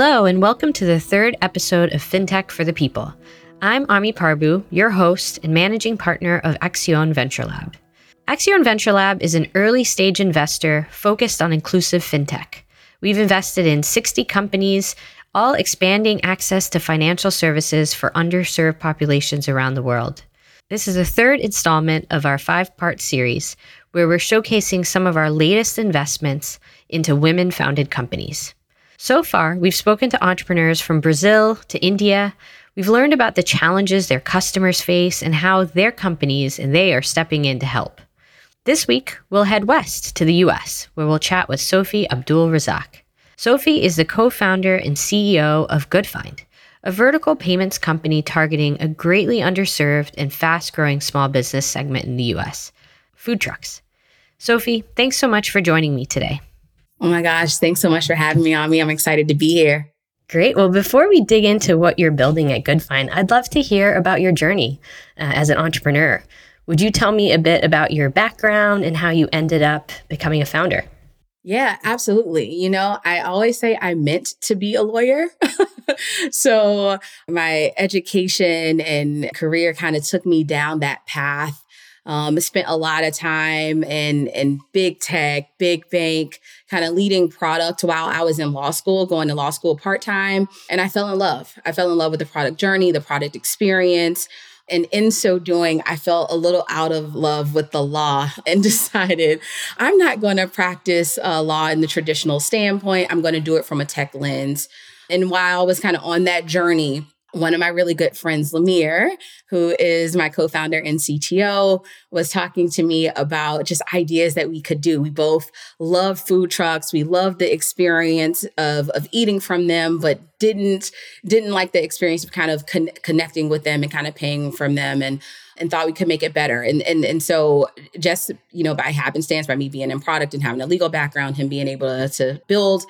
Hello, and welcome to the third episode of FinTech for the People. I'm Amee Parbhoo, your host and managing partner of Accion Venture Lab. Accion Venture Lab is an early stage investor focused on inclusive fintech. We've invested in 60 companies, all expanding access to financial services for underserved populations around the world. This is the third installment of our five part series where we're showcasing some of our latest investments into women founded companies. So far, we've spoken to entrepreneurs from Brazil to India. We've learned about the challenges their customers face and how their companies and they are stepping in to help. This week, we'll head west to the US, where we'll chat with Sophie Abdul Razak. Sofie is the co founder and CEO of Goodfynd, a vertical payments company targeting a greatly underserved and fast growing small business segment in the US food trucks. Sofie, thanks so much for joining me today. Oh my gosh, thanks so much for having me on me. I'm excited to be here. Great. Well, before we dig into what you're building at Goodfynd, I'd love to hear about your journey uh, as an entrepreneur. Would you tell me a bit about your background and how you ended up becoming a founder? Yeah, absolutely. You know, I always say I meant to be a lawyer. so my education and career kind of took me down that path. Um, spent a lot of time in in big tech, big bank, kind of leading product while I was in law school, going to law school part time, and I fell in love. I fell in love with the product journey, the product experience. And in so doing, I felt a little out of love with the law and decided I'm not going to practice uh, law in the traditional standpoint. I'm going to do it from a tech lens. And while I was kind of on that journey, one of my really good friends, Lemire, who is my co founder and CTO, was talking to me about just ideas that we could do. We both love food trucks. We love the experience of, of eating from them, but didn't didn't like the experience of kind of con- connecting with them and kind of paying from them and and thought we could make it better. And and and so just you know by happenstance, by me being in product and having a legal background, him being able to, to build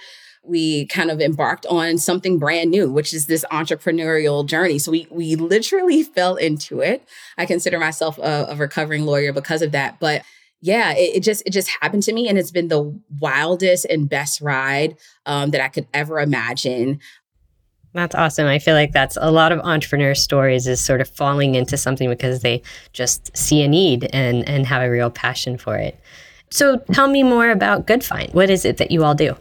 we kind of embarked on something brand new, which is this entrepreneurial journey. So we we literally fell into it. I consider myself a, a recovering lawyer because of that, but yeah, it, it, just it just happened to me, and it's been the wildest and best ride um, that I could ever imagine. That's awesome. I feel like that's a lot of entrepreneur stories is sort of falling into something because they just see a need and and have a real passion for it. So tell me more about Goodfynd. What is it that you all do?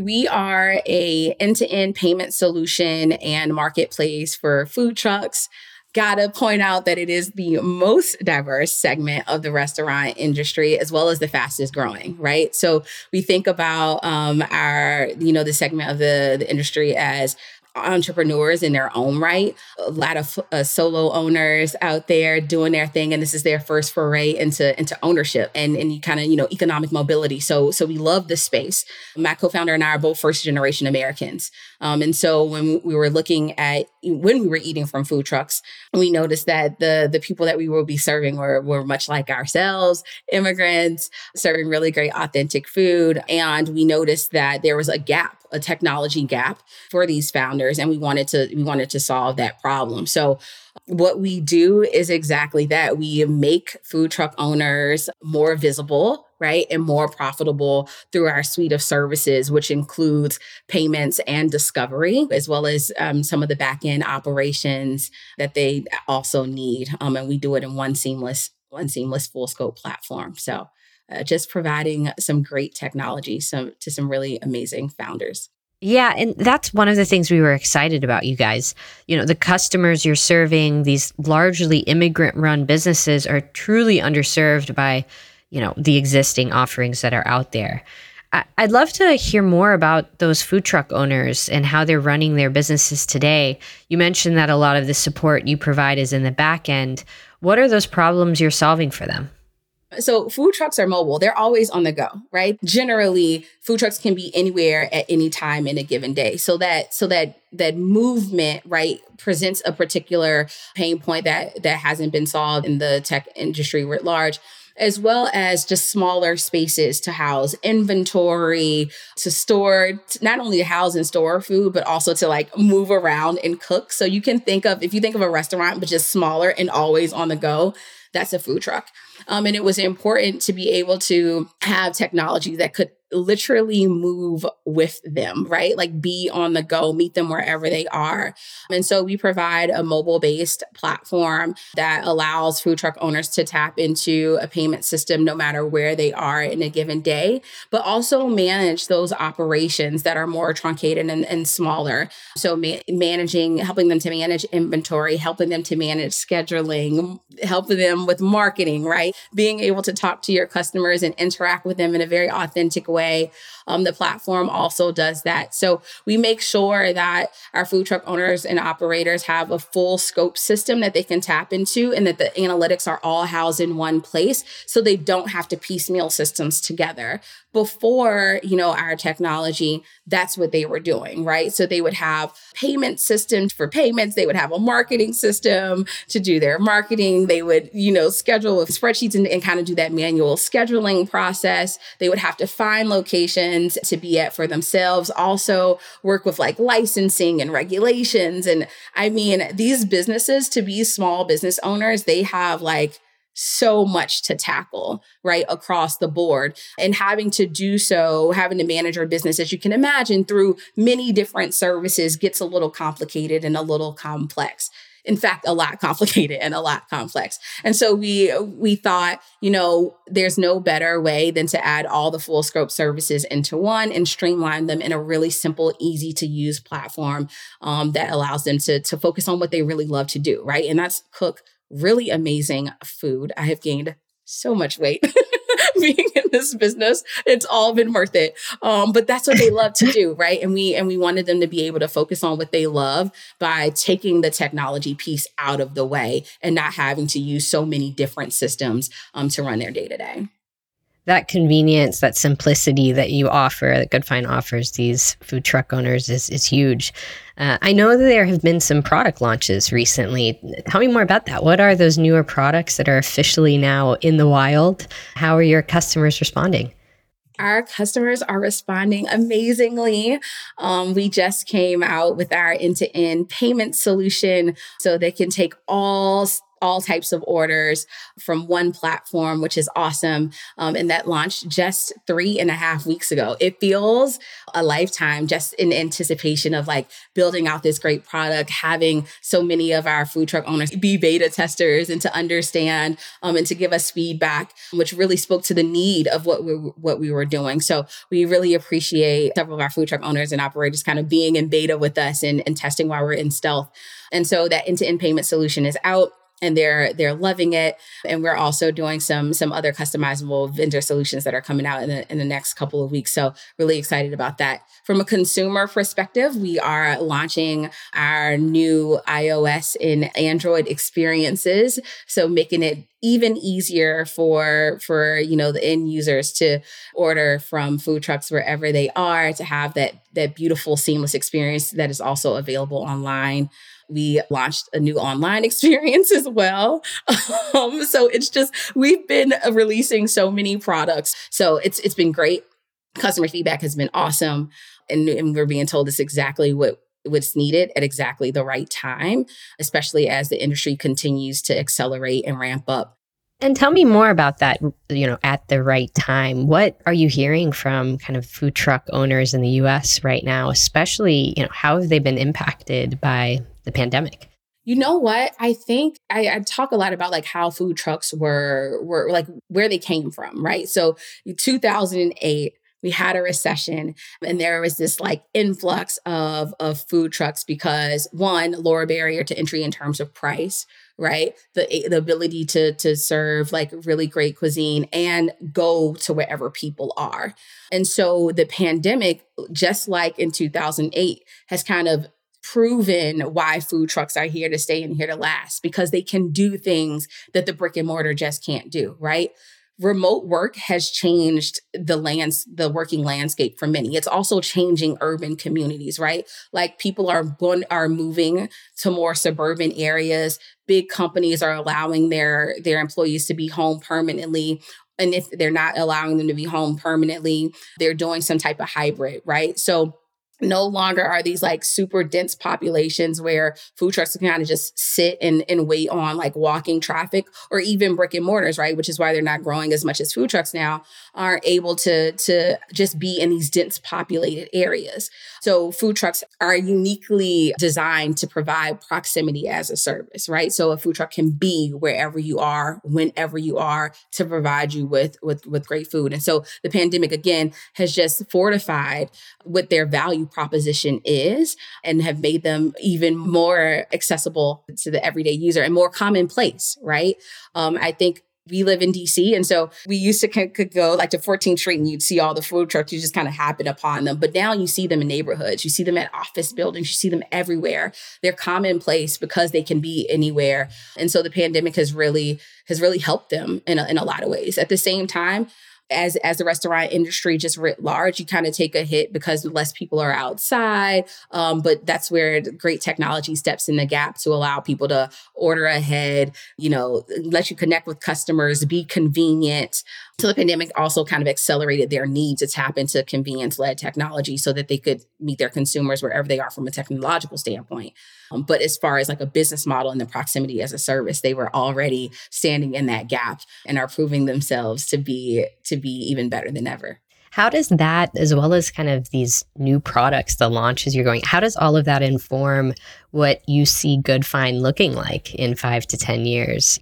We are a end-to-end payment solution and marketplace for food trucks. Gotta point out that it is the most diverse segment of the restaurant industry, as well as the fastest growing, right? So we think about um, our, you know, the segment of the, the industry as entrepreneurs in their own right. A lot of uh, solo owners out there doing their thing, and this is their first foray into into ownership and and kind of you know economic mobility. So so we love this space. My co-founder and I are both first generation Americans, um, and so when we were looking at when we were eating from food trucks, we noticed that the the people that we will be serving were were much like ourselves, immigrants serving really great authentic food, and we noticed that there was a gap a technology gap for these founders and we wanted to we wanted to solve that problem. So what we do is exactly that. We make food truck owners more visible right and more profitable through our suite of services which includes payments and discovery as well as um, some of the back end operations that they also need um, and we do it in one seamless one seamless full scope platform. So uh, just providing some great technology some, to some really amazing founders. Yeah, and that's one of the things we were excited about, you guys. You know, the customers you're serving, these largely immigrant run businesses, are truly underserved by, you know, the existing offerings that are out there. I- I'd love to hear more about those food truck owners and how they're running their businesses today. You mentioned that a lot of the support you provide is in the back end. What are those problems you're solving for them? So food trucks are mobile. They're always on the go, right? Generally, food trucks can be anywhere at any time in a given day. So that so that that movement, right, presents a particular pain point that that hasn't been solved in the tech industry writ large as well as just smaller spaces to house inventory, to store, not only to house and store food, but also to like move around and cook. So you can think of, if you think of a restaurant, but just smaller and always on the go, that's a food truck. Um, and it was important to be able to have technology that could literally move with them, right? Like be on the go, meet them wherever they are. And so we provide a mobile based platform that allows food truck owners to tap into a payment system no matter where they are in a given day, but also manage those operations that are more truncated and, and smaller. So ma- managing, helping them to manage inventory, helping them to manage scheduling, helping them with marketing, right? Being able to talk to your customers and interact with them in a very authentic way. Um, the platform also does that. So we make sure that our food truck owners and operators have a full scope system that they can tap into and that the analytics are all housed in one place so they don't have to piecemeal systems together. Before you know our technology that's what they were doing right? So they would have payment systems for payments. They would have a marketing system to do their marketing. They would you know schedule with spreadsheets and, and kind of do that manual scheduling process. They would have to find locations to be at for themselves also work with like licensing and regulations and i mean these businesses to be small business owners they have like so much to tackle, right, across the board. And having to do so, having to manage our business, as you can imagine, through many different services gets a little complicated and a little complex. In fact, a lot complicated and a lot complex. And so we we thought, you know, there's no better way than to add all the full scope services into one and streamline them in a really simple, easy to use platform um, that allows them to to focus on what they really love to do, right? And that's cook really amazing food. I have gained so much weight. being in this business it's all been worth it. Um, but that's what they love to do right? And we and we wanted them to be able to focus on what they love by taking the technology piece out of the way and not having to use so many different systems um, to run their day to day that convenience, that simplicity that you offer, that Goodfynd offers these food truck owners is, is huge. Uh, I know that there have been some product launches recently. Tell me more about that. What are those newer products that are officially now in the wild? How are your customers responding? Our customers are responding amazingly. Um, we just came out with our end to end payment solution so they can take all all types of orders from one platform, which is awesome. Um, and that launched just three and a half weeks ago. It feels a lifetime just in anticipation of like building out this great product, having so many of our food truck owners be beta testers and to understand um, and to give us feedback, which really spoke to the need of what we what we were doing. So we really appreciate several of our food truck owners and operators kind of being in beta with us and, and testing while we're in stealth. And so that end-to-end payment solution is out and they're they're loving it. And we're also doing some some other customizable vendor solutions that are coming out in the, in the next couple of weeks. So really excited about that. From a consumer perspective we are launching our new ios and android experiences. So making it even easier for for you know the end users to order from food trucks wherever they are to have that that beautiful seamless experience that is also available online we launched a new online experience as well. Um, so it's just we've been releasing so many products. So it's it's been great. Customer feedback has been awesome, and, and we're being told it's exactly what what's needed at exactly the right time, especially as the industry continues to accelerate and ramp up. And tell me more about that, you know, at the right time. What are you hearing from kind of food truck owners in the US right now, especially, you know, how have they been impacted by the pandemic? You know what? I think I, I, talk a lot about like how food trucks were were like where they came from, right? So 2008, we had a recession and there was this like influx of of food trucks because one lower barrier to entry in terms of price right the eh, the ability to to serve like really great cuisine and go to wherever people are and so the pandemic just like in 2008 has kind of proven why food trucks are here to stay and here to last because they can do things that the brick and mortar just can't do, right? Remote work has changed the lands, the working landscape for many. It's also changing urban communities, right? Like people are going, are moving to more suburban areas. Big companies are allowing their their employees to be home permanently and if they're not allowing them to be home permanently, they're doing some type of hybrid, right? So no longer are these like super dense populations where food trucks can kind of just sit and, and wait on like walking traffic or even brick and mortars, right? Which is why they're not growing as much as food trucks now, are able to, to just be in these dense populated areas. So food trucks are uniquely designed to provide proximity as a service, right? So a food truck can be wherever you are, whenever you are to provide you with, with, with great food. And so the pandemic again has just fortified with their value proposition is and have made them even more accessible to the everyday user and more commonplace, right? Um, I think we live in DC. And so we used to could go like to 14th Street and you'd see all the food trucks. You just kind of happen upon them. But now you see them in neighborhoods. You see them at office buildings. You see them everywhere. They're commonplace because they can be anywhere. And so the pandemic has really has really helped them in a, in a lot of ways. At the same time, as as the restaurant industry just writ large, you kind of take a hit because less people are outside. Um, but that's where great technology steps in the gap to allow people to order ahead, you know, let you connect with customers, be convenient. So the pandemic also kind of accelerated their need to tap into convenience led technology so that they could meet their consumers wherever they are from a technological standpoint. Um, but as far as like a business model and the proximity as a service, they were already standing in that gap and are proving themselves to be to be even better than ever. How does that, as well as kind of these new products, the launches you're going, how does all of that inform what you see Goodfynd looking like in five to 10 years?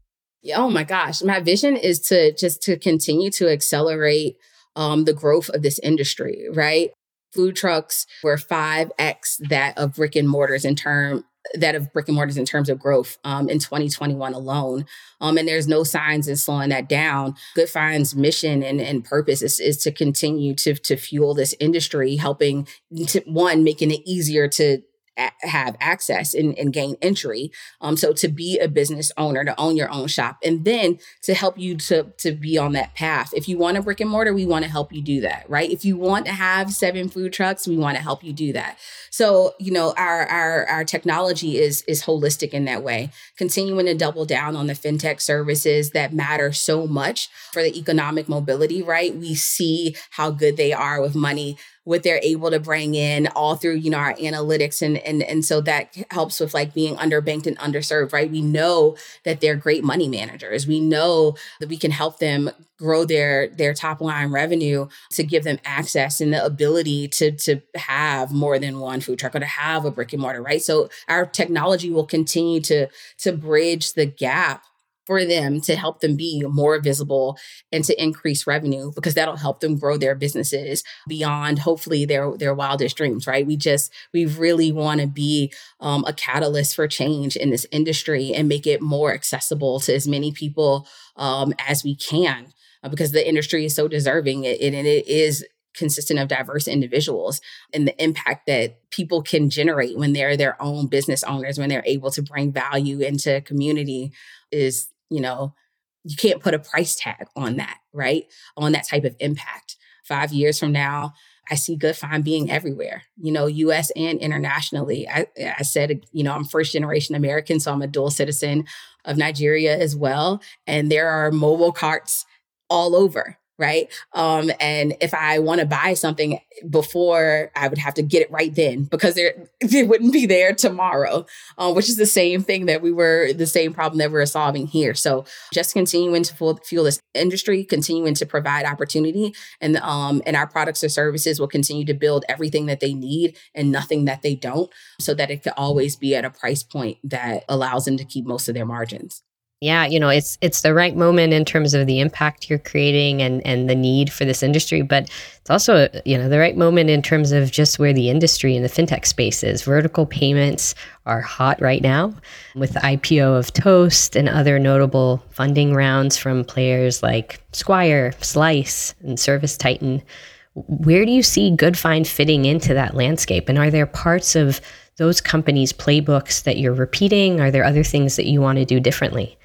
Oh my gosh. My vision is to just to continue to accelerate um, the growth of this industry, right? Food trucks were 5x that of brick and mortars in term that of brick and mortars in terms of growth um, in 2021 alone. Um, and there's no signs in slowing that down. Goodfynd's mission and, and purpose is, is to continue to, to fuel this industry, helping to one, making it easier to have access and, and gain entry. Um, so to be a business owner, to own your own shop, and then to help you to to be on that path. If you want a brick and mortar, we want to help you do that, right? If you want to have seven food trucks, we want to help you do that. So you know our our our technology is is holistic in that way. Continuing to double down on the fintech services that matter so much for the economic mobility, right? We see how good they are with money what they're able to bring in all through you know our analytics and and and so that helps with like being underbanked and underserved right? We know that they're great money managers. We know that we can help them grow their their top line revenue to give them access and the ability to to have more than one food truck or to have a brick and mortar right? So our technology will continue to to bridge the gap for them to help them be more visible and to increase revenue because that'll help them grow their businesses beyond hopefully their their wildest dreams right? We just we really want to be um, a catalyst for change in this industry and make it more accessible to as many people um, as we can uh, because the industry is so deserving and it, it is consistent of diverse individuals and the impact that people can generate when they're their own business owners when they're able to bring value into community is you know, you can't put a price tag on that, right? On that type of impact. Five years from now, I see Goodfynd being everywhere, you know, US and internationally. I, I said, you know, I'm first generation American, so I'm a dual citizen of Nigeria as well. And there are mobile carts all over right? Um, and if I want to buy something before, I would have to get it right then because there it wouldn't be there tomorrow, uh, which is the same thing that we were the same problem that we're solving here. So just continuing to fuel this industry, continuing to provide opportunity, and um, and our products or services will continue to build everything that they need and nothing that they don't, so that it could always be at a price point that allows them to keep most of their margins. Yeah, you know, it's it's the right moment in terms of the impact you're creating and and the need for this industry, but it's also, you know, the right moment in terms of just where the industry and the fintech space is. Vertical payments are hot right now with the IPO of Toast and other notable funding rounds from players like Square, Slice, and ServiceTitan. Where do you see Goodfynd fitting into that landscape? And are there parts of those companies' playbooks that you're repeating? Are there other things that you want to do differently?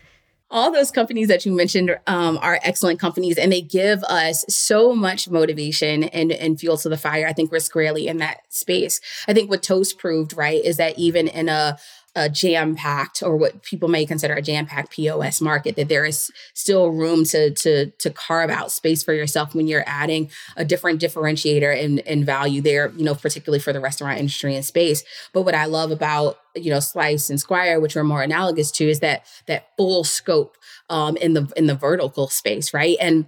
All those companies that you mentioned um, are excellent companies and they give us so much motivation and, and fuel to the fire. I think we're squarely in that space. I think what Toast proved, right, is that even in a a jam packed or what people may consider a jam packed POS market, that there is still room to, to, to carve out space for yourself when you're adding a different differentiator and, and value there, you know, particularly for the restaurant industry and space. But what I love about, you know, Slice and Squire, which are more analogous to, is that that full scope um, in the in the vertical space, right? And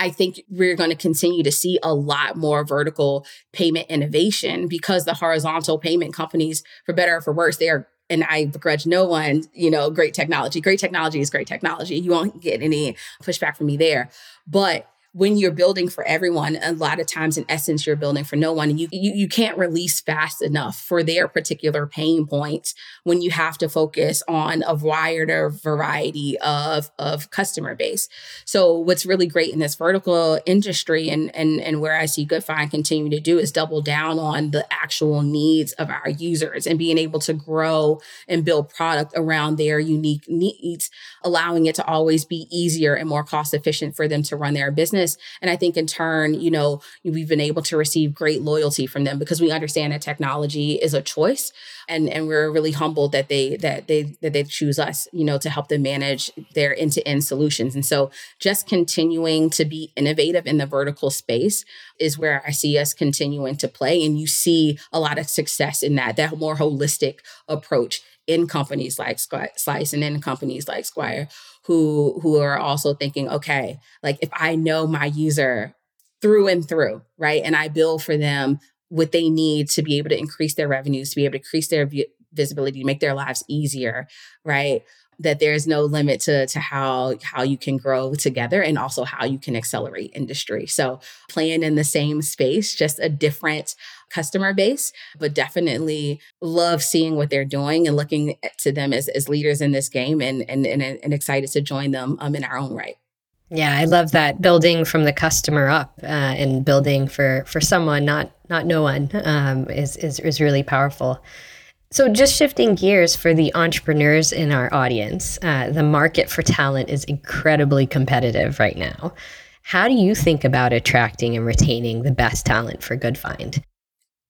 I think we're going to continue to see a lot more vertical payment innovation because the horizontal payment companies, for better or for worse, they are and I begrudge no one, you know, great technology. Great technology is great technology. You won't get any pushback from me there. But when you're building for everyone, a lot of times in essence, you're building for no one. And you, you, you can't release fast enough for their particular pain points when you have to focus on a wider variety of, of customer base. So what's really great in this vertical industry and, and, and where I see Goodfynd continue to do is double down on the actual needs of our users and being able to grow and build product around their unique needs, allowing it to always be easier and more cost efficient for them to run their business. And I think in turn, you know, we've been able to receive great loyalty from them because we understand that technology is a choice. And, and we're really humbled that they that they that they choose us, you know, to help them manage their end-to-end solutions. And so just continuing to be innovative in the vertical space is where I see us continuing to play. And you see a lot of success in that, that more holistic approach in companies like Slice and in companies like Squire who who are also thinking, okay, like if I know my user through and through, right, and I build for them what they need to be able to increase their revenues, to be able to increase their visibility, to make their lives easier, right? That there's no limit to to how how you can grow together and also how you can accelerate industry. So playing in the same space, just a different customer base, but definitely love seeing what they're doing and looking to them as, as leaders in this game and, and, and, and excited to join them um, in our own right. Yeah, I love that building from the customer up uh, and building for for someone, not not no one, um, is, is is really powerful. So, just shifting gears for the entrepreneurs in our audience, uh, the market for talent is incredibly competitive right now. How do you think about attracting and retaining the best talent for Goodfynd?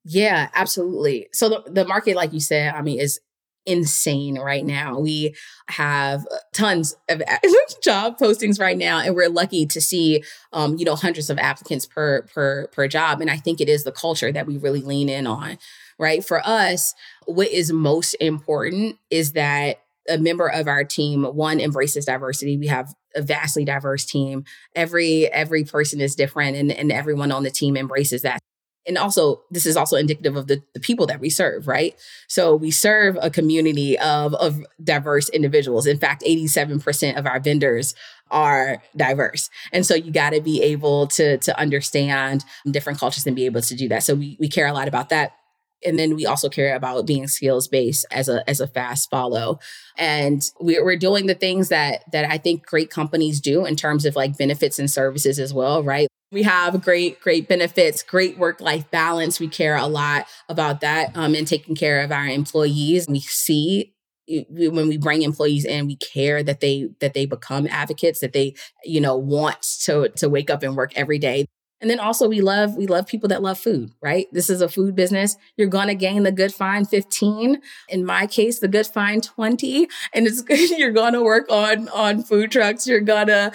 Yeah, absolutely. So the, the market, like you said, I mean, is insane right now. We have uh, tons of job postings right now, and we're lucky to see, um, you know, hundreds of applicants per per per job. And I think it is the culture that we really lean in on. Right? For us, what is most important is that a member of our team one embraces diversity. We have a vastly diverse team. Every every person is different, and and everyone on the team embraces that. And also this is also indicative of the, the people that we serve right? So we serve a community of, of diverse individuals. In fact 87% of our vendors are diverse. And so you got to be able to to understand different cultures and be able to do that. So we, we care a lot about that and then we also care about being skills based as a as a fast follow and we're doing the things that that i think great companies do in terms of like benefits and services as well right we have great, great benefits, great work life balance. We care a lot about that um, and taking care of our employees. We see when we bring employees in we care that they that they become advocates that they you know want to to wake up and work every day and then also we love we love people that love food, right? This is a food business. You're to gain the Goodfynd 15. In my case, the Goodfynd 20 and it's you're to work on on food trucks. You're to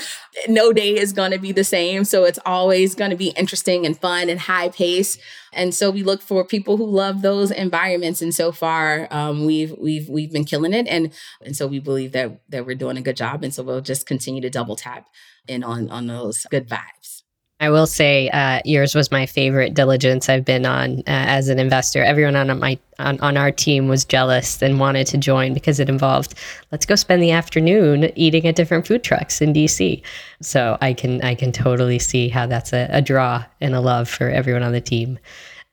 no day is to be the same, so it's always to be interesting and fun and high pace. And so we look for people who love those environments. And so far, um, we've we've we've been killing it, and and so we believe that that we're doing a good job. And so we'll just continue to double tap in on on those good vibes. I will say uh, yours was my favorite diligence I've been on uh, as an investor. Everyone on my on, on our team was jealous and wanted to join because it involved let's go spend the afternoon eating at different food trucks in DC. So I can I can totally see how that's a, a draw and a love for everyone on the team.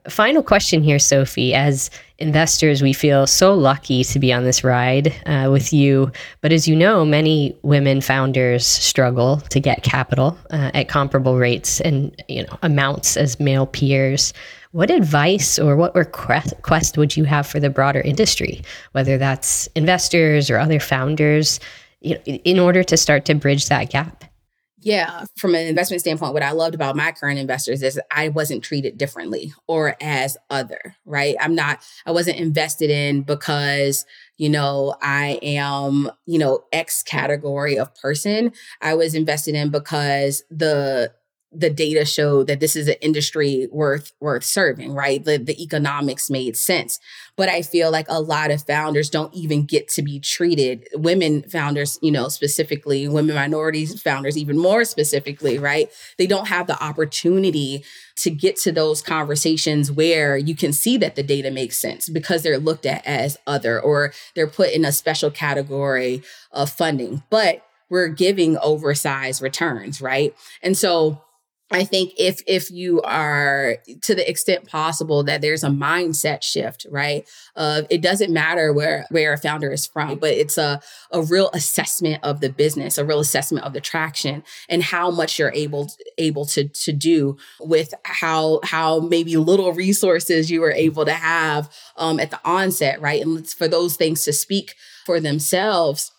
Final question here, Sofie. As investors, we feel so lucky to be on this ride uh, with you. But as you know, many women founders struggle to get capital uh, at comparable rates and you know amounts as male peers. What advice or what request would you have for the broader industry, whether that's investors or other founders, you know, in order to start to bridge that gap? Yeah, from an investment standpoint, what I loved about my current investors is I wasn't treated differently or as other, right? I'm not, I wasn't invested in because, you know, I am, you know, X category of person. I was invested in because the the data showed that this is an industry worth worth serving right? The, the economics made sense. But i feel like a lot of founders don't even get to be treated women founders you know specifically women minorities founders even more specifically right? They don't have the opportunity to get to those conversations where you can see that the data makes sense because they're looked at as other or they're put in a special category of funding. But we're giving oversized returns right? And so I think if if you are to the extent possible that there's a mindset shift, right? Of it doesn't matter where where a founder is from, but it's a a real assessment of the business, a real assessment of the traction and how much you're able able to to do with how how maybe little resources you were able to have um, at the onset, right? And for those things to speak for themselves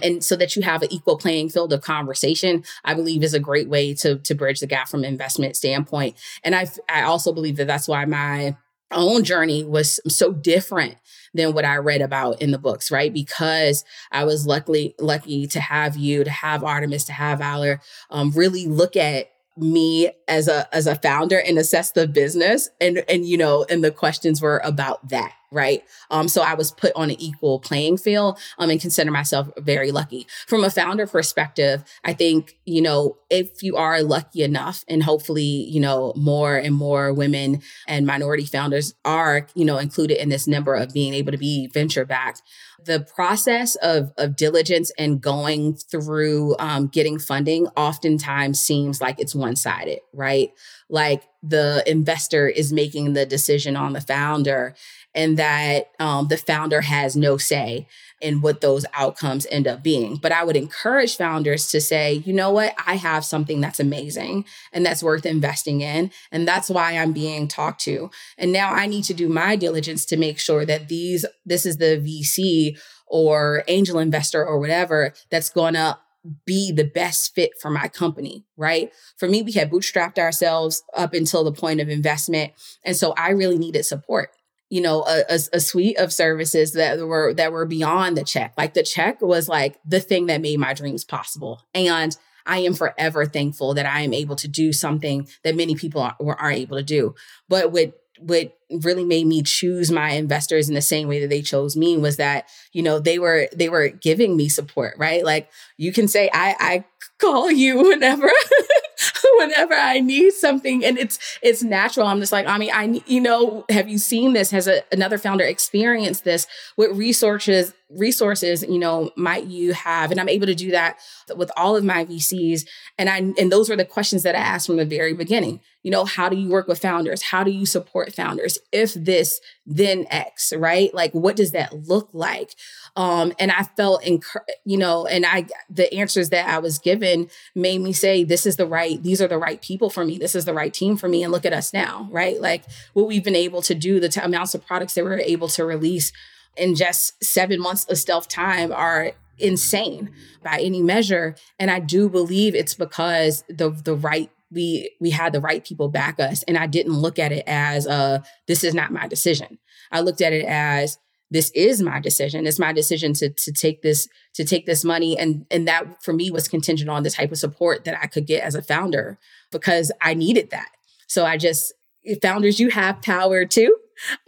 and so that you have an equal playing field of conversation i believe is a great way to to bridge the gap from investment standpoint and i i also believe that that's why my own journey was so different than what I read about in the books, right? Because I was luckily lucky to have you, to have Artemis, to have Valor, um, really look at me as a as a founder and assess the business and and you know and the questions were about that right um so i was put on an equal playing field um and consider myself very lucky from a founder perspective i think you know if you are lucky enough and hopefully you know more and more women and minority founders are you know included in this number of being able to be venture backed the process of, of diligence and going through um, getting funding oftentimes seems like it's one sided, right? Like the investor is making the decision on the founder and that um, the founder has no say in what those outcomes end up being. But I would encourage founders to say, you know what, I have something that's amazing and that's worth investing in. And that's why I'm being talked to. And now I need to do my diligence to make sure that these, this is the VC or angel investor or whatever that's going to be the best fit for my company, right? For me, we had bootstrapped ourselves up until the point of investment. And so I really needed support you know a, a, a, suite of services that were that were beyond the check like the check was like the thing that made my dreams possible and i am forever thankful that i am able to do something that many people are, aren't able to do but what what really made me choose my investors in the same way that they chose me was that you know they were they were giving me support right like you can say i i call you whenever whenever I need something and it's it's natural. I'm just like, I mean, I you know, have you seen this? Has a, another founder experienced this? What resources resources, you know, might you have? And I'm able to do that with all of my VCs. And I and those were the questions that I asked from the very beginning. You know, how do you work with founders? How do you support founders? If this, then X, right? Like what does that look like? Um, and I felt, enc- you know, and I, the answers that I was given made me say, this is the right, these are the right people for me. This is the right team for me. And look at us now, right? Like what we've been able to do, the t- amounts of products that we're able to release in just seven months of stealth time are insane by any measure. And I do believe it's because the the right we we had the right people back us. And I didn't look at it as uh this is not my decision. I looked at it as this is my decision. It's my decision to to take this to take this money, and and that for me was contingent on the type of support that I could get as a founder because I needed that. So I just founders, you have power too.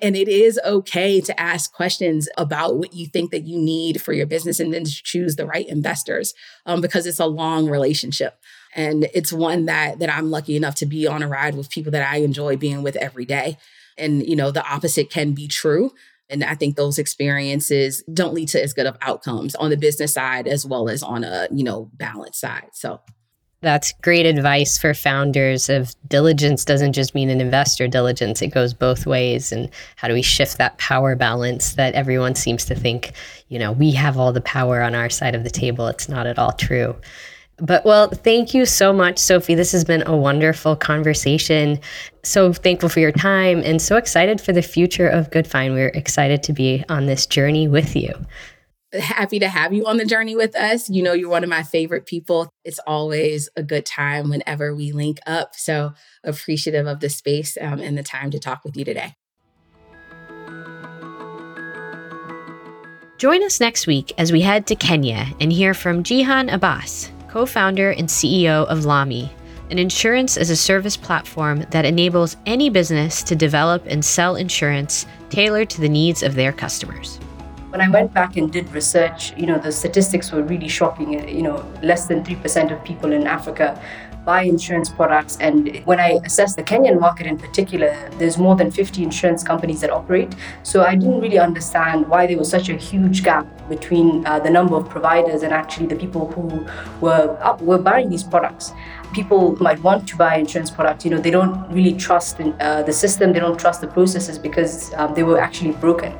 And it is okay to ask questions about what you think that you need for your business and then to choose the right investors um, because it's a long relationship. And it's one that that I'm lucky enough to be on a ride with people that I enjoy being with every day. And you know, the opposite can be true. And I think those experiences don't lead to as good of outcomes on the business side as well as on a, you know, balance side. So that's great advice for founders of diligence doesn't just mean an investor diligence it goes both ways and how do we shift that power balance that everyone seems to think you know we have all the power on our side of the table it's not at all true but well, thank you so much, Sofie. This has been a wonderful conversation. So thankful for your time and so excited for the future of Goodfynd. We're excited to be on this journey with you. Happy to have you on the journey with us. You know, you're one of my favorite people. It's always a good time whenever we link up. So appreciative of the space um, and the time to talk with you today. Join us next week as we head to Kenya and hear from Jihan Abass, co founder and CEO of Lami, an insurance as a service platform that enables any business to develop and sell insurance tailored to the needs of their customers. When I went back and did research, you know, the statistics were really shocking. You know, less than 3% of people in Africa buy insurance products. And when I assess the Kenyan market in particular, there's more than 50 insurance companies that operate. So I didn't really understand why there was such a huge gap between uh, the number of providers and actually the people who were up, were buying these products. People might want to buy insurance products. You know, they don't really trust in, uh, the system. They don't trust the processes because um, they were actually broken.